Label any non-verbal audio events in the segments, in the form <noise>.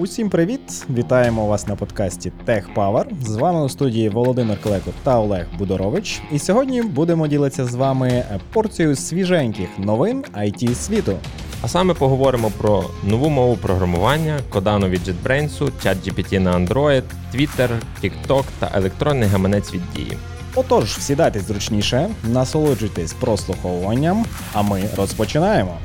Усім привіт! Вітаємо вас на подкасті Tech Power. З вами у студії Володимир Клеко та Олег Будорович. І сьогодні будемо ділитися з вами порцією свіженьких новин IT світу. А саме поговоримо про нову мову програмування, Codano від JetBrains, ChatGPT на Android, Twitter, TikTok та електронний гаманець від дії. Отож, сідайтесь зручніше, насолоджуйтесь прослуховуванням, а ми розпочинаємо.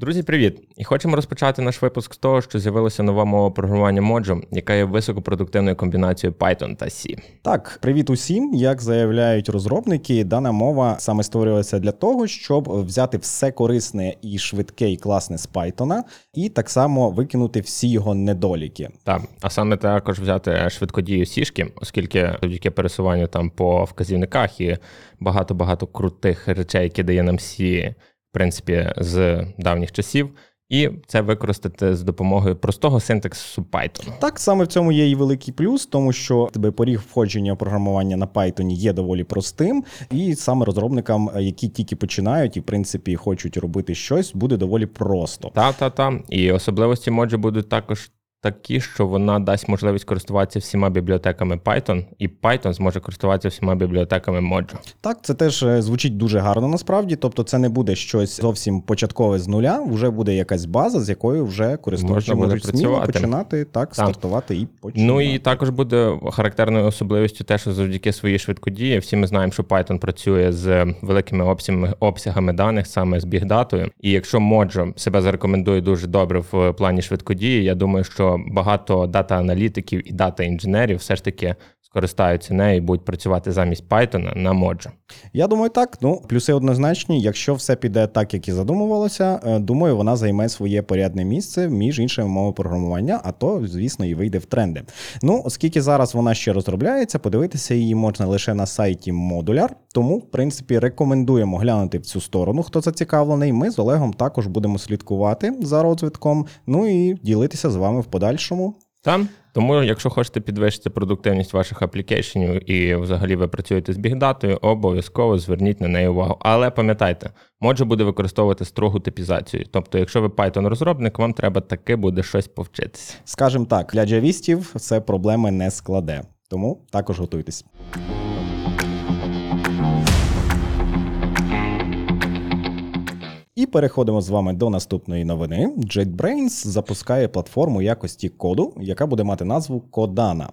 Друзі, привіт! І хочемо розпочати наш випуск з того, що з'явилася нова мова програмування Mojo, яка є високопродуктивною комбінацією Python та C. Так, привіт усім. Як заявляють розробники, дана мова саме створювалася для того, щоб взяти все корисне і швидке і класне з Python, і так само викинути всі його недоліки. Так, а саме також взяти швидкодію сішки, оскільки завдяки пересуванню там по вказівниках і багато багато крутих речей, які дає нам C, в принципі, з давніх часів, і це використати з допомогою простого синтаксу Python. Так саме в цьому є і великий плюс, тому що тебе поріг входження програмування на Python є доволі простим, і саме розробникам, які тільки починають і в принципі хочуть робити щось, буде доволі просто. Та, та, та. І особливості моджі будуть також такі, що вона дасть можливість користуватися всіма бібліотеками Python, і Python зможе користуватися всіма бібліотеками Mojo. Так, це теж е, звучить дуже гарно насправді. Тобто, це не буде щось зовсім початкове з нуля. Вже буде якась база, з якою вже користувачі буде можуть сміло працювати. починати так, Так. стартувати і починати. Ну і також буде характерною особливістю те, що завдяки своїй швидкодії, всі ми знаємо, що Python працює з великими обсягами, обсягами даних, саме з бігдатою. І якщо Mojo себе зарекомендує дуже добре в плані швидкодії, я думаю, що багато дата-аналітиків і дата-інженерів все ж таки скористаються нею і будуть працювати замість Python на Mojo. Я думаю, так. Ну, плюси однозначні. Якщо все піде так, як і задумувалося, е, думаю, вона займе своє порядне місце між іншими мовами програмування, а то, звісно, і вийде в тренди. Ну, оскільки зараз вона ще розробляється, подивитися її можна лише на сайті Modular, тому, в принципі, рекомендуємо глянути в цю сторону, хто зацікавлений. Ми з Олегом також будемо слідкувати за розвитком, ну і ділитися з вами в подальшому. Там тому, якщо хочете підвищити продуктивність ваших аплікейшенів і взагалі ви працюєте з бігдатою, обов'язково зверніть на неї увагу. Але пам'ятайте, може буде використовувати строгу типізацію. Тобто, якщо ви Python розробник, вам треба таки буде щось повчитися. Скажем так, для джавістів це проблеми не складе, тому також готуйтесь. І переходимо з вами до наступної новини. JetBrains запускає платформу якості коду, яка буде мати назву Codana.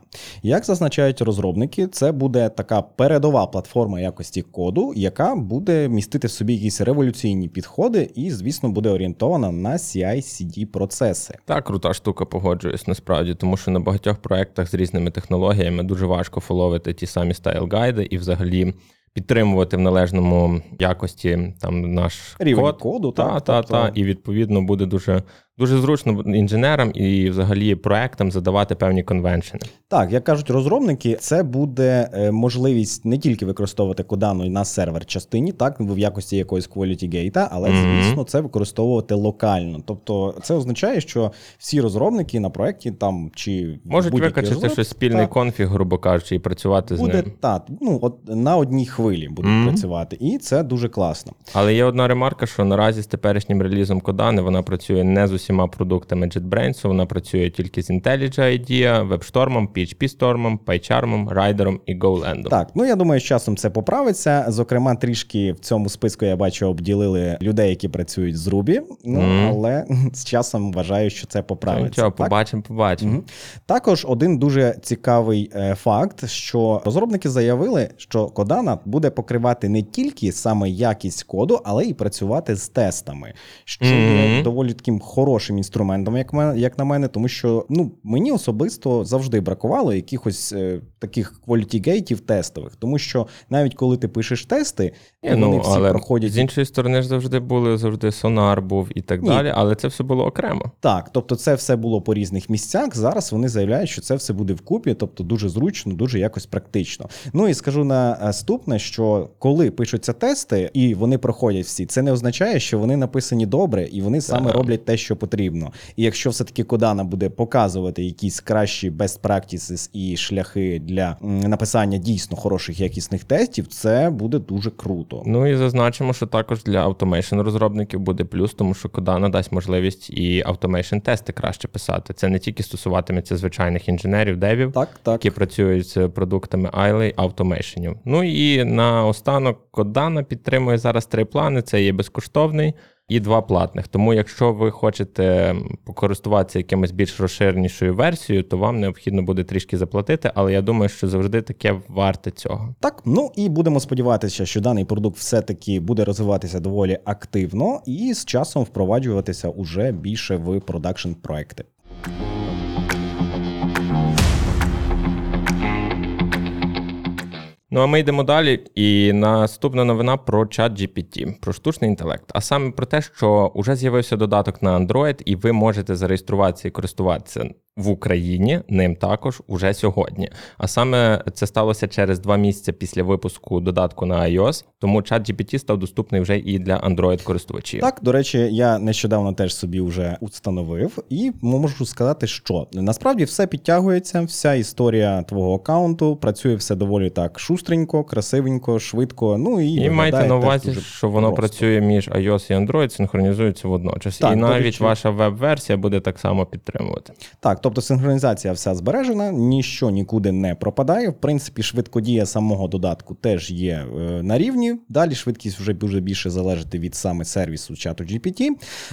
Як зазначають розробники, це буде така передова платформа якості коду, яка буде містити в собі якісь революційні підходи і, звісно, буде орієнтована на CI-CD процеси. Так, крута штука, погоджуюсь насправді, тому що на багатьох проектах з різними технологіями дуже важко фоловити ті самі стайл-гайди і взагалі. Підтримувати в належному якості там наш Рівень код. коду, та, та, тобто- та, і відповідно буде дуже дуже зручно інженерам і взагалі проектам задавати певні конвеншени. Так, як кажуть розробники, це буде е, можливість не тільки використовувати кодану на сервер частині, так в якості якоїсь quality gate, але Мгм. звісно, це використовувати локально. Тобто, це означає, що всі розробники на проєкті там чи Можуть викачати щось спільний так, конфіг, грубо кажучи, і працювати з буде ним. так, ну от на одній хвилі будуть Мгм. працювати, і це дуже класно. Але є одна ремарка, що наразі з теперішнім релізом Кодани вона працює не з усіма продуктами JetBrains, вона працює тільки з IntelliJ IDEA, WebStorm, PHP Storm, PyCharm, Rider і GoLand. Так, ну я думаю, з часом це поправиться. Зокрема, трішки в цьому списку я бачу обділили людей, які працюють з Ruby. Ну Мгм. але <laughs> з часом вважаю, що це поправиться. Так? побачимо, побачимо. Мгм. Також один дуже цікавий е, факт, що розробники заявили, що Кодана буде покривати не тільки саме якість коду, але й працювати з тестами, що є доволі таким хорошим інструментом, як мен- як на мене, тому що ну мені особисто завжди бракувало якихось е, таких quality-гейтів тестових, тому що навіть коли ти пишеш тести, Ні, вони ну, всі але проходять з іншої сторони ж завжди були, завжди сонар був і так Ні. далі, але це все було окремо. Так, тобто це все було по різних місцях. Зараз вони заявляють, що це все буде вкупі, тобто дуже зручно, дуже якось практично. Ну і скажу наступне, що коли пишуться тести і вони проходять всі, це не означає, що вони написані добре і вони саме роблять те, що потрібно. І якщо все-таки Qodana буде показувати якісь кращі best practices і шляхи для написання дійсно хороших якісних тестів, це буде дуже круто. Ну і зазначимо, що також для automation розробників буде плюс, тому що Qodana дасть можливість і automation тести краще писати. Це не тільки стосуватиметься звичайних інженерів, девів, Так, так. які працюють з продуктами Айли автомейшенів. Ну і наостанок Qodana підтримує зараз три плани: це є безкоштовний. І два платних. Тому, якщо ви хочете покористуватися якимось більш розширенішою версією, то вам необхідно буде трішки заплатити, але я думаю, що завжди таке варте цього. Так, ну і будемо сподіватися, що даний продукт все-таки буде розвиватися доволі активно і з часом впроваджуватися уже більше в продакшн проекти. Ну а ми йдемо далі. І наступна новина про чат GPT, про штучний інтелект. А саме про те, що вже з'явився додаток на Android, і ви можете зареєструватися і користуватися в Україні ним також уже сьогодні. А саме це сталося через два місяці після випуску додатку на iOS, тому чат GPT став доступний вже і для Android користувачів. Так, до речі, я нещодавно теж собі вже установив, і можу сказати, що насправді все підтягується, вся історія твого аккаунту, працює все доволі так шустренько, красивенько, швидко. Ну і, І майте на увазі, що воно просто. працює між iOS і Android, синхронізується водночас. Так, і навіть речі- ваша веб-версія буде так само підтримувати. Так, тобто синхронізація вся збережена, ніщо нікуди не пропадає. В принципі, швидкодія самого додатку теж є е, на рівні. Далі швидкість вже дуже більше залежати від саме сервісу чату GPT.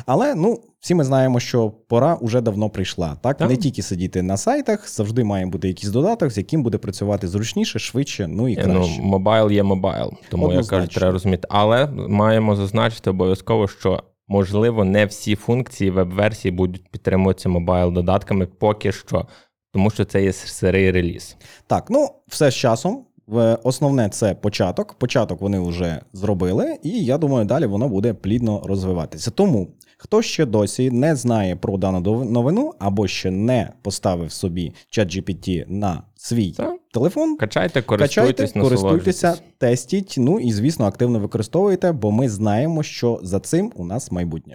Але ну. Всі ми знаємо, що пора уже давно прийшла. Так? Так. не тільки сидіти на сайтах, завжди має бути якийсь додаток, з яким буде працювати зручніше, швидше, ну і Е, Ну, краще. мобайл є мобайл, тому Однозначно. кажуть, треба розуміти. Але маємо зазначити обов'язково, що можливо не всі функції веб-версії будуть підтримуватися мобайл додатками поки що, тому що це є сирий реліз. Так, ну все з часом. В- Основне це початок. Початок вони вже зробили, і я думаю, далі воно буде плідно розвиватися. Тому хто ще досі не знає про дану новину або ще не поставив собі ChatGPT на свій Так. телефон. Качайте, Качайте, користуйтесь, користуйтеся, тестіть. Ну і звісно, активно використовуйте, бо ми знаємо, що за цим у нас майбутнє.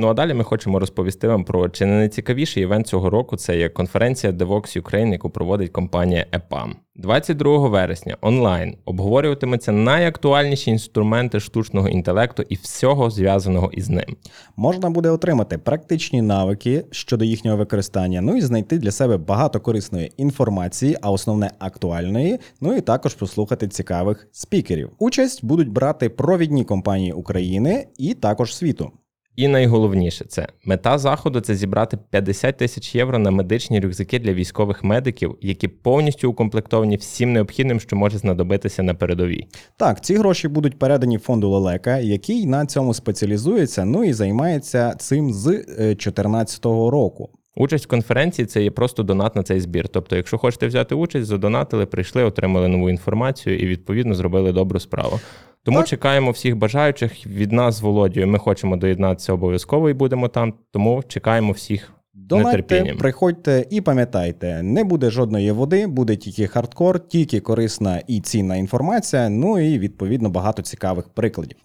Ну а далі ми хочемо розповісти вам про чи не найцікавіший івент цього року. Це є конференція DevOps Ukraine, яку проводить компанія EPAM. 22 вересня онлайн обговорюватимуться найактуальніші інструменти штучного інтелекту і всього зв'язаного із ним. Можна буде отримати практичні навики щодо їхнього використання, ну і знайти для себе багато корисної інформації, а основне актуальної. Ну і також послухати цікавих спікерів. Участь будуть брати провідні компанії України і також світу. І найголовніше це мета заходу це зібрати 50 тисяч євро на медичні рюкзаки для військових медиків, які повністю укомплектовані всім необхідним, що може знадобитися на передовій. Так, ці гроші будуть передані фонду Лелека, який на цьому спеціалізується, ну і займається цим з 2014 року. Участь в конференції це є просто донат на цей збір. Тобто, якщо хочете взяти участь, задонатили, прийшли, отримали нову інформацію і відповідно зробили добру справу. Тому Так. чекаємо всіх бажаючих від нас з Володією. Ми хочемо доєднатися обов'язково і будемо там. Тому чекаємо всіх Донайте, приходьте і пам'ятайте, не буде жодної води, буде тільки хардкор, тільки корисна і цінна інформація. Ну і відповідно багато цікавих прикладів.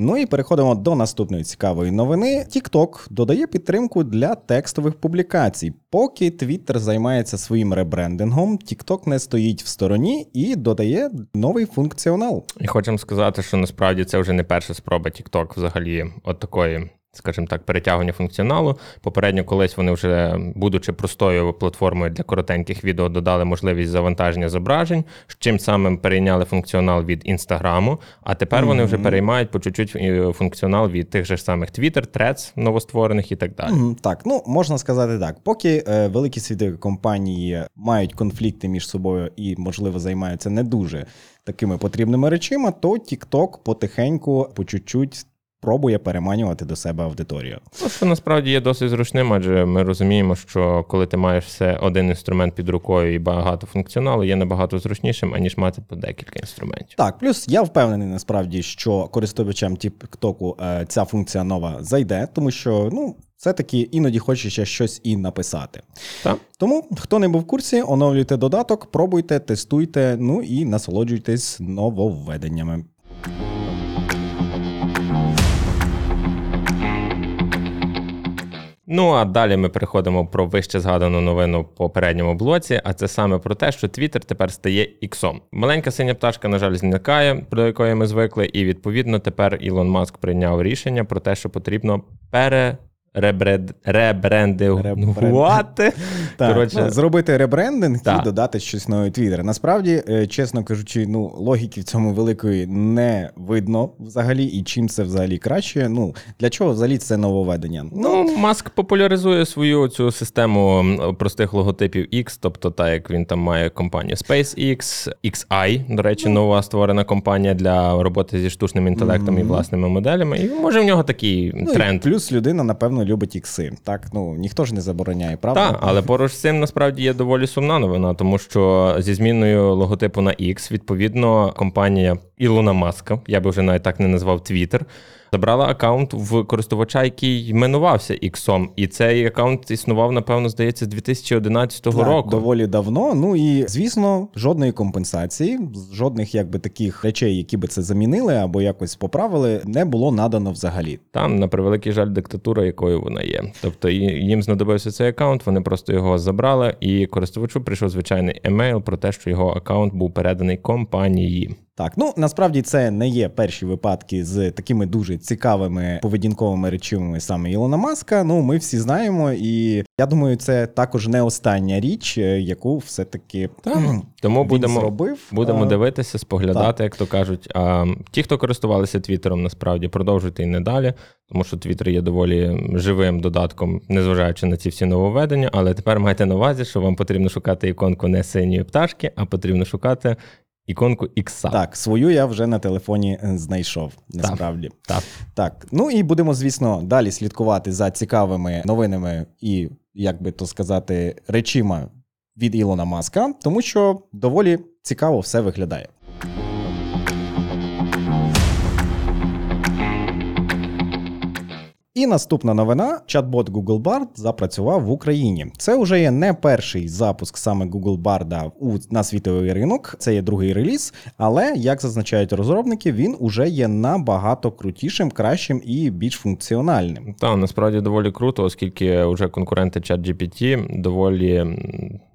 Ну і переходимо до наступної цікавої новини. TikTok додає підтримку для текстових публікацій. Поки Twitter займається своїм ребрендингом, TikTok не стоїть в стороні і додає новий функціонал. І хочемо сказати, що насправді це вже не перша спроба TikTok взагалі от такої. Скажімо так, перетягування функціоналу. Попередньо колись вони вже, будучи простою платформою для коротеньких відео, додали можливість завантаження зображень, чим самим перейняли функціонал від інстаграму. А тепер вони вже переймають по чуть-чуть е, функціонал від тих же ж самих Twitter, Threads новостворених і так далі. Мгм, Так, ну можна сказати так. Поки е, великі світові компанії мають конфлікти між собою і, можливо, займаються не дуже такими потрібними речима, то TikTok потихеньку, по чуть-чуть пробує переманювати до себе аудиторію. Ну, що насправді є досить зручним, адже ми розуміємо, що коли ти маєш все один інструмент під рукою і багато функціоналу, є набагато зручнішим, аніж мати по декілька інструментів. Так, плюс я впевнений насправді, що користувачам TikTok е, ця функція нова зайде, тому що ну. все-таки іноді хочеться щось і написати. Так. Тому, хто не був в курсі, оновлюйте додаток, пробуйте, тестуйте, ну і насолоджуйтесь нововведеннями. Ну а далі ми переходимо про вище згадану новину в попередньому блоці, а це саме про те, що Twitter тепер стає іксом. Маленька синя пташка, на жаль, зникає, до якої ми звикли, і відповідно тепер Ілон Маск прийняв рішення про те, що потрібно пере. Ребред... Ребрендувати. Так, Коротше, ну, зробити ребрендинг Так. і додати щось нове Твіттер. Насправді, е, чесно кажучи, ну логіки в цьому великої не видно взагалі, і чим це взагалі краще. Ну для чого взагалі це нововведення? Ну, Маск популяризує свою цю систему простих логотипів X, тобто так, як він там має компанію SpaceX, XI, до речі, нова створена компанія для роботи зі штучним інтелектом і власними моделями. І може в нього такий Ну, і тренд. плюс людина, напевно, любить ікси. Так, ну ніхто ж не забороняє, правда? Так, але поруч з цим насправді є доволі сумна новина, тому що зі зміною логотипу на X, відповідно, компанія Ілона Маска, я би вже навіть так не назвав Twitter, забрала аккаунт в користувача, який іменувався X. І цей аккаунт існував, напевно, здається, з 2011 Так, року. доволі давно. Ну і звісно, жодної компенсації, жодних якби таких речей, які би це замінили або якось поправили, не було надано взагалі. Там, на превеликий жаль, диктатура, якою вона є. Тобто їм знадобився цей аккаунт, вони просто його забрали, і користувачу прийшов звичайний емейл про те, що його аккаунт був переданий компанії. Так, ну насправді це не є перші випадки з такими дуже цікавими поведінковими речами саме Ілона Маска. Ну, ми всі знаємо, і я думаю, це також не остання річ, е, яку все-таки Тому він будемо зробив. Будемо А, дивитися, споглядати, як то кажуть. А ті, хто користувалися Твіттером, насправді продовжуйте і не далі, тому що Твіттер є доволі живим додатком, незважаючи на ці всі нововведення. Але тепер майте на увазі, що вам потрібно шукати іконку не синьої пташки, а потрібно шукати іконку ікса. Так, свою я вже на телефоні е, знайшов. Насправді. Так. Так, ну і будемо, звісно, далі слідкувати за цікавими новинами і, як би то сказати, речима від Ілона Маска, тому що доволі цікаво все виглядає. І наступна новина: чат-бот Google Bard запрацював в Україні. Це вже є не перший запуск саме Google Bard у на світовий ринок. Це є другий реліз, але як зазначають розробники, він уже є набагато крутішим, кращим і більш функціональним. Та насправді доволі круто, оскільки вже конкуренти ChatGPT доволі,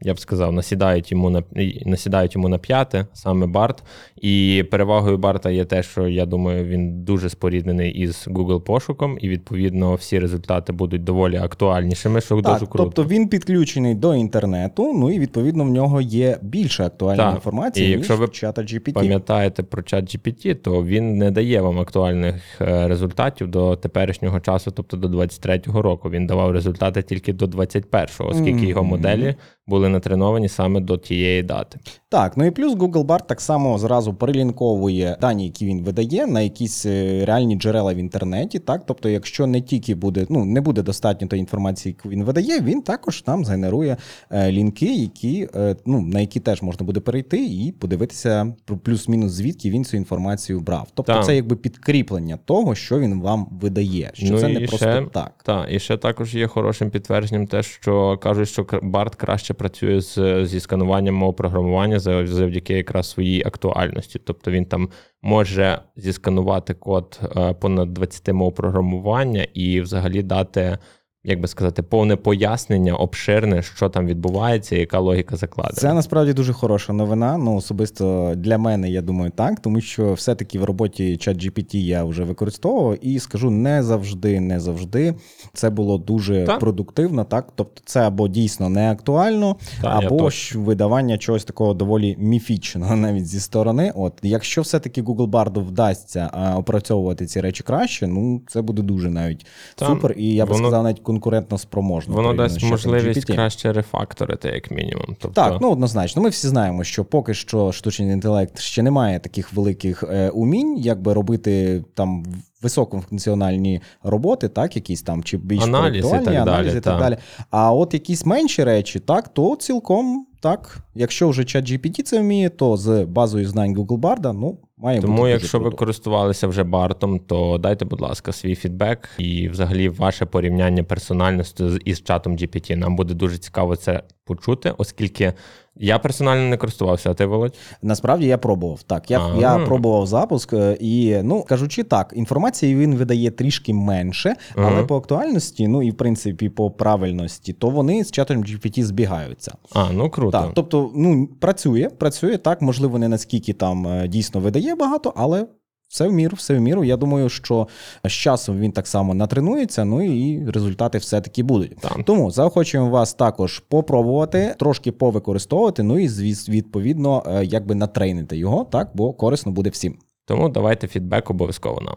я б сказав, насідають йому на насідають йому на п'яте, саме Барт. І перевагою Барта є те, що я думаю, він дуже споріднений із Google пошуком, і відповідно всі результати будуть доволі актуальнішими, що Так, дуже круто. тобто він підключений до інтернету, ну і відповідно в нього є більше актуальної Так, інформації, і ніж якщо ви чата GPT. Пам'ятаєте про чат GPT, то він не дає вам актуальних е, результатів до теперішнього часу, тобто до 23-го року. Він давав результати тільки до 21-го, оскільки його моделі були натреновані саме до тієї дати. Так, ну і плюс Google Bard так само зразу перелінковує дані, які він видає, на якісь е, реальні джерела в інтернеті. Так, тобто, якщо не тільки буде, ну не буде достатньо тої інформації, яку він видає, він також нам згенерує е, лінки, які е, ну на які теж можна буде перейти і подивитися про плюс-мінус звідки він цю інформацію брав. Тобто, Так. це якби підкріплення того, що він вам видає, що Ну це не просто ще- так. Так, і ще також є хорошим підтвердженням те, що кажуть, що Барт краще працює з, зі скануванням мов програмування за- завдяки якраз своїй актуальності. Тобто він там може зісканувати код е, понад 20 мов програмування і взагалі дати. Як би сказати, повне пояснення, обширне, що там відбувається, яка логіка закладена. Це насправді дуже хороша новина. Ну особисто для мене, я думаю, так, тому що все-таки в роботі ChatGPT я вже використовував і скажу не завжди, не завжди. Це було дуже Так. продуктивно. Так, тобто, це або дійсно не актуально, Та, я або ж видавання чогось такого доволі міфічного <laughs> навіть зі сторони. От якщо все-таки Google Bard вдасться опрацьовувати ці речі краще, ну це буде дуже навіть Там супер. І я би воно- сказав, навіть конкурентно спроможно. Воно дасть можливість GPT. краще рефакторити, як мінімум. Тобто, Так, ну однозначно. Ми всі знаємо, що поки що штучний інтелект ще не має таких великих е, умінь, якби робити там високофункціональні роботи, так, якісь там чи більш Аналіз і так далі, аналізи і так так. далі. А от якісь менші речі, так, то цілком так. Якщо вже чат GPT це вміє, то з базою знань Google Bard, ну Має Тому, бути якщо ви користувалися вже Бартом, то дайте, будь ласка, свій фідбек і взагалі ваше порівняння персональності із чатом GPT. Нам буде дуже цікаво це почути, оскільки я персонально не користувався, а ти Володь? Насправді я пробував. Так, я, я пробував запуск, е, і ну кажучи так, інформації він видає трішки менше, але Ага. по актуальності, ну і в принципі по правильності, то вони з чатом GPT збігаються. А, ну круто. Так, тобто, ну працює, працює так. Можливо, не наскільки там е, дійсно видає багато, але. Все в міру, все в міру. Я думаю, що з часом він так само натренується, ну і результати все-таки будуть. Так. Тому заохочуємо вас також попробувати, трошки повикористовувати, ну і відповідно, е, якби натренити його, так, бо корисно буде всім. Тому давайте фідбек обов'язково нам.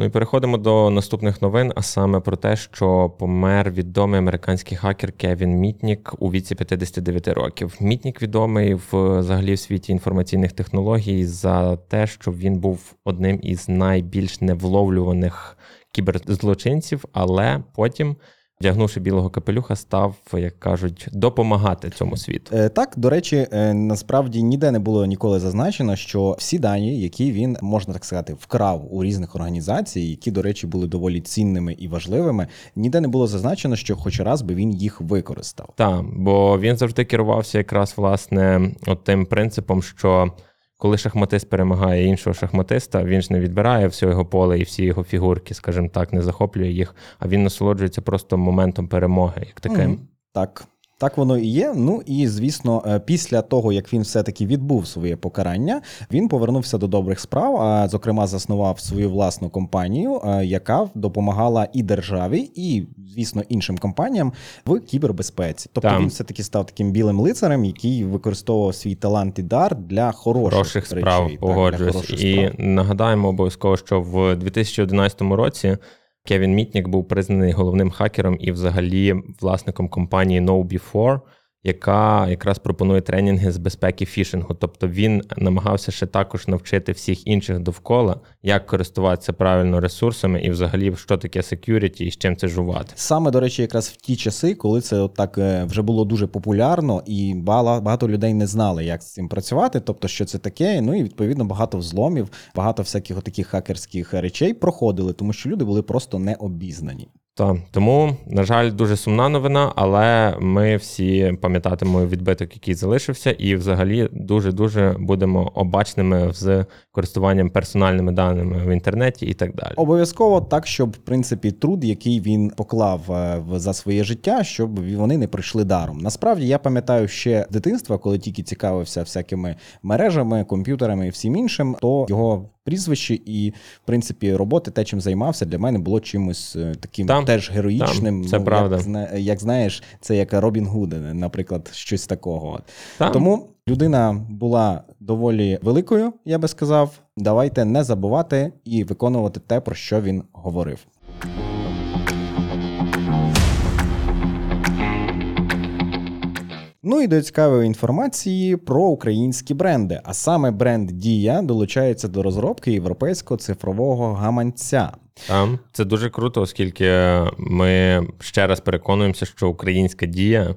Ну і переходимо до наступних новин, а саме про те, що помер відомий американський хакер Кевін Мітнік у віці 59 років. Мітнік відомий взагалі в світі інформаційних технологій за те, що він був одним із найбільш невловлюваних кіберзлочинців, але потім, вдягнувши білого капелюха, став, як кажуть, допомагати цьому світу. Е, Так, до речі, е, насправді ніде не було ніколи зазначено, що всі дані, які він можна так сказати, вкрав у різних організацій, які, до речі, були доволі цінними і важливими, ніде не було зазначено, що хоч раз би він їх використав. Так, бо він завжди керувався якраз власне от тим принципом, що коли шахматист перемагає іншого шахматиста, він ж не відбирає все його поле і всі його фігурки, скажімо так, не захоплює їх, а він насолоджується просто моментом перемоги, як таким. Мгм. Так. Так воно і є. Ну і звісно, е, після того як він все-таки відбув своє покарання, він повернувся до добрих справ. А зокрема, заснував свою власну компанію, е, яка допомагала і державі, і звісно іншим компаніям в кібербезпеці. Тобто Там. він все таки став таким білим лицарем, який використовував свій талант і дар для хороших, Хороших справ речей, для погоджуюсь. хороших І справ. нагадаємо обов'язково, що в 2011 році Кевін Мітнік був признаний головним хакером і взагалі власником компанії KnowBe4, яка якраз пропонує тренінги з безпеки фішингу. Тобто він намагався ще також навчити всіх інших довкола, як користуватися правильно ресурсами і взагалі що таке security і з чим це жувати. Саме до речі, якраз в ті часи, коли це от так е, вже було дуже популярно, і багато людей не знали, як з цим працювати, тобто, що це таке. Ну і відповідно багато взломів, багато всяких таких хакерських речей проходили, тому що люди були просто не Та тому, на жаль, дуже сумна новина, але ми всі пам'ятатимемо відбиток, який залишився, і взагалі дуже дуже будемо обачними з користуванням персональними даними в інтернеті і так далі. Обов'язково так, щоб в принципі труд, який він поклав е, за своє життя, щоб вони не прийшли даром. Насправді я пам'ятаю ще дитинства, коли тільки цікавився всякими мережами, комп'ютерами і всім іншим, то його прізвище і в принципі роботи, те, чим займався, для мене було чимось е, таким Там, теж героїчним. там, це правда. Як, як знаєш, це як Робін Гуд, наприклад, щось такого. Там. Тому людина була доволі великою, я би сказав. Давайте не забувати і виконувати те, про що він говорив. Ну і до цікавої інформації про українські бренди. А саме бренд Дія долучається до розробки європейського цифрового гаманця. Там це дуже круто, оскільки ми ще раз переконуємося, що українська дія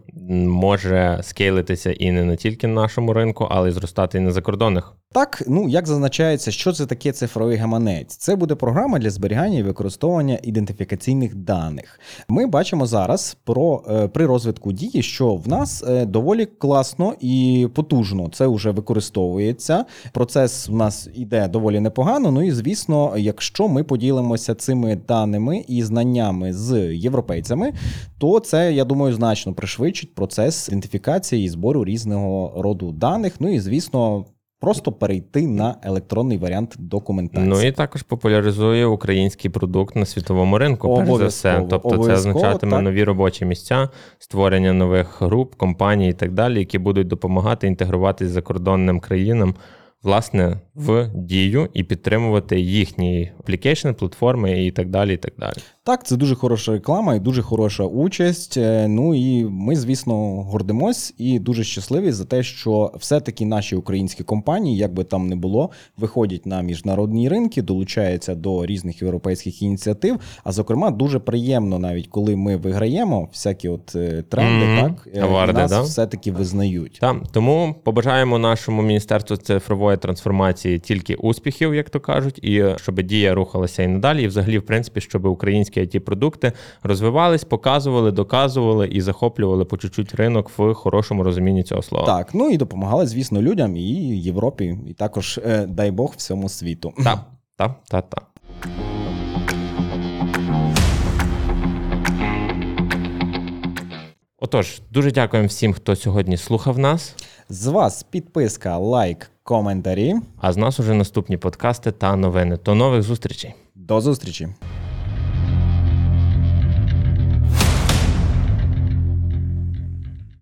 може скейлитися і не на тільки на нашому ринку, але й зростати і на закордонних. Так, ну як зазначається, що це таке цифровий гаманець? Це буде програма для зберігання і використовування ідентифікаційних даних. Ми бачимо зараз про е, при розвитку дії, що в нас е, доволі класно і потужно це вже використовується. Процес в нас іде доволі непогано. Ну і звісно, якщо ми поділимося цими даними і знаннями з європейцями, то це я думаю значно пришвидшить процес ідентифікації і збору різного роду даних. Ну і звісно. Просто перейти на електронний варіант документації. Ну і також популяризує український продукт на світовому ринку. Перш за все, тобто це означатиме так. нові робочі місця, створення нових груп, компаній і так далі, які будуть допомагати інтегруватись закордонним країнам. Власне, в дію і підтримувати їхні аплікейшни, платформи і так далі. і так далі. Так, це дуже хороша реклама і дуже хороша участь. Е, Ну і ми, звісно, гордимось і дуже щасливі за те, що все-таки наші українські компанії, як би там не було, виходять на міжнародні ринки, долучаються до різних європейських ініціатив. А зокрема, дуже приємно, навіть коли ми виграємо всякі от е, тренди, Мгм. так е, Аварди, нас да? все-таки визнають. Так, тому побажаємо нашому міністерству цифрової трансформації тільки успіхів, як то кажуть, і щоб дія рухалася і надалі, і взагалі, в принципі, щоб українські it продукти розвивались, показували, доказували і захоплювали по чуть-чуть ринок в хорошому розумінні цього слова. Так, ну і допомагали, звісно, людям і Європі, і також, е, дай Бог, всьому світу. так, так, так. так. Отож, дуже дякуємо всім, хто сьогодні слухав нас. З вас підписка, лайк, коментарі. А з нас уже наступні подкасти та новини. До нових зустрічей. До зустрічі!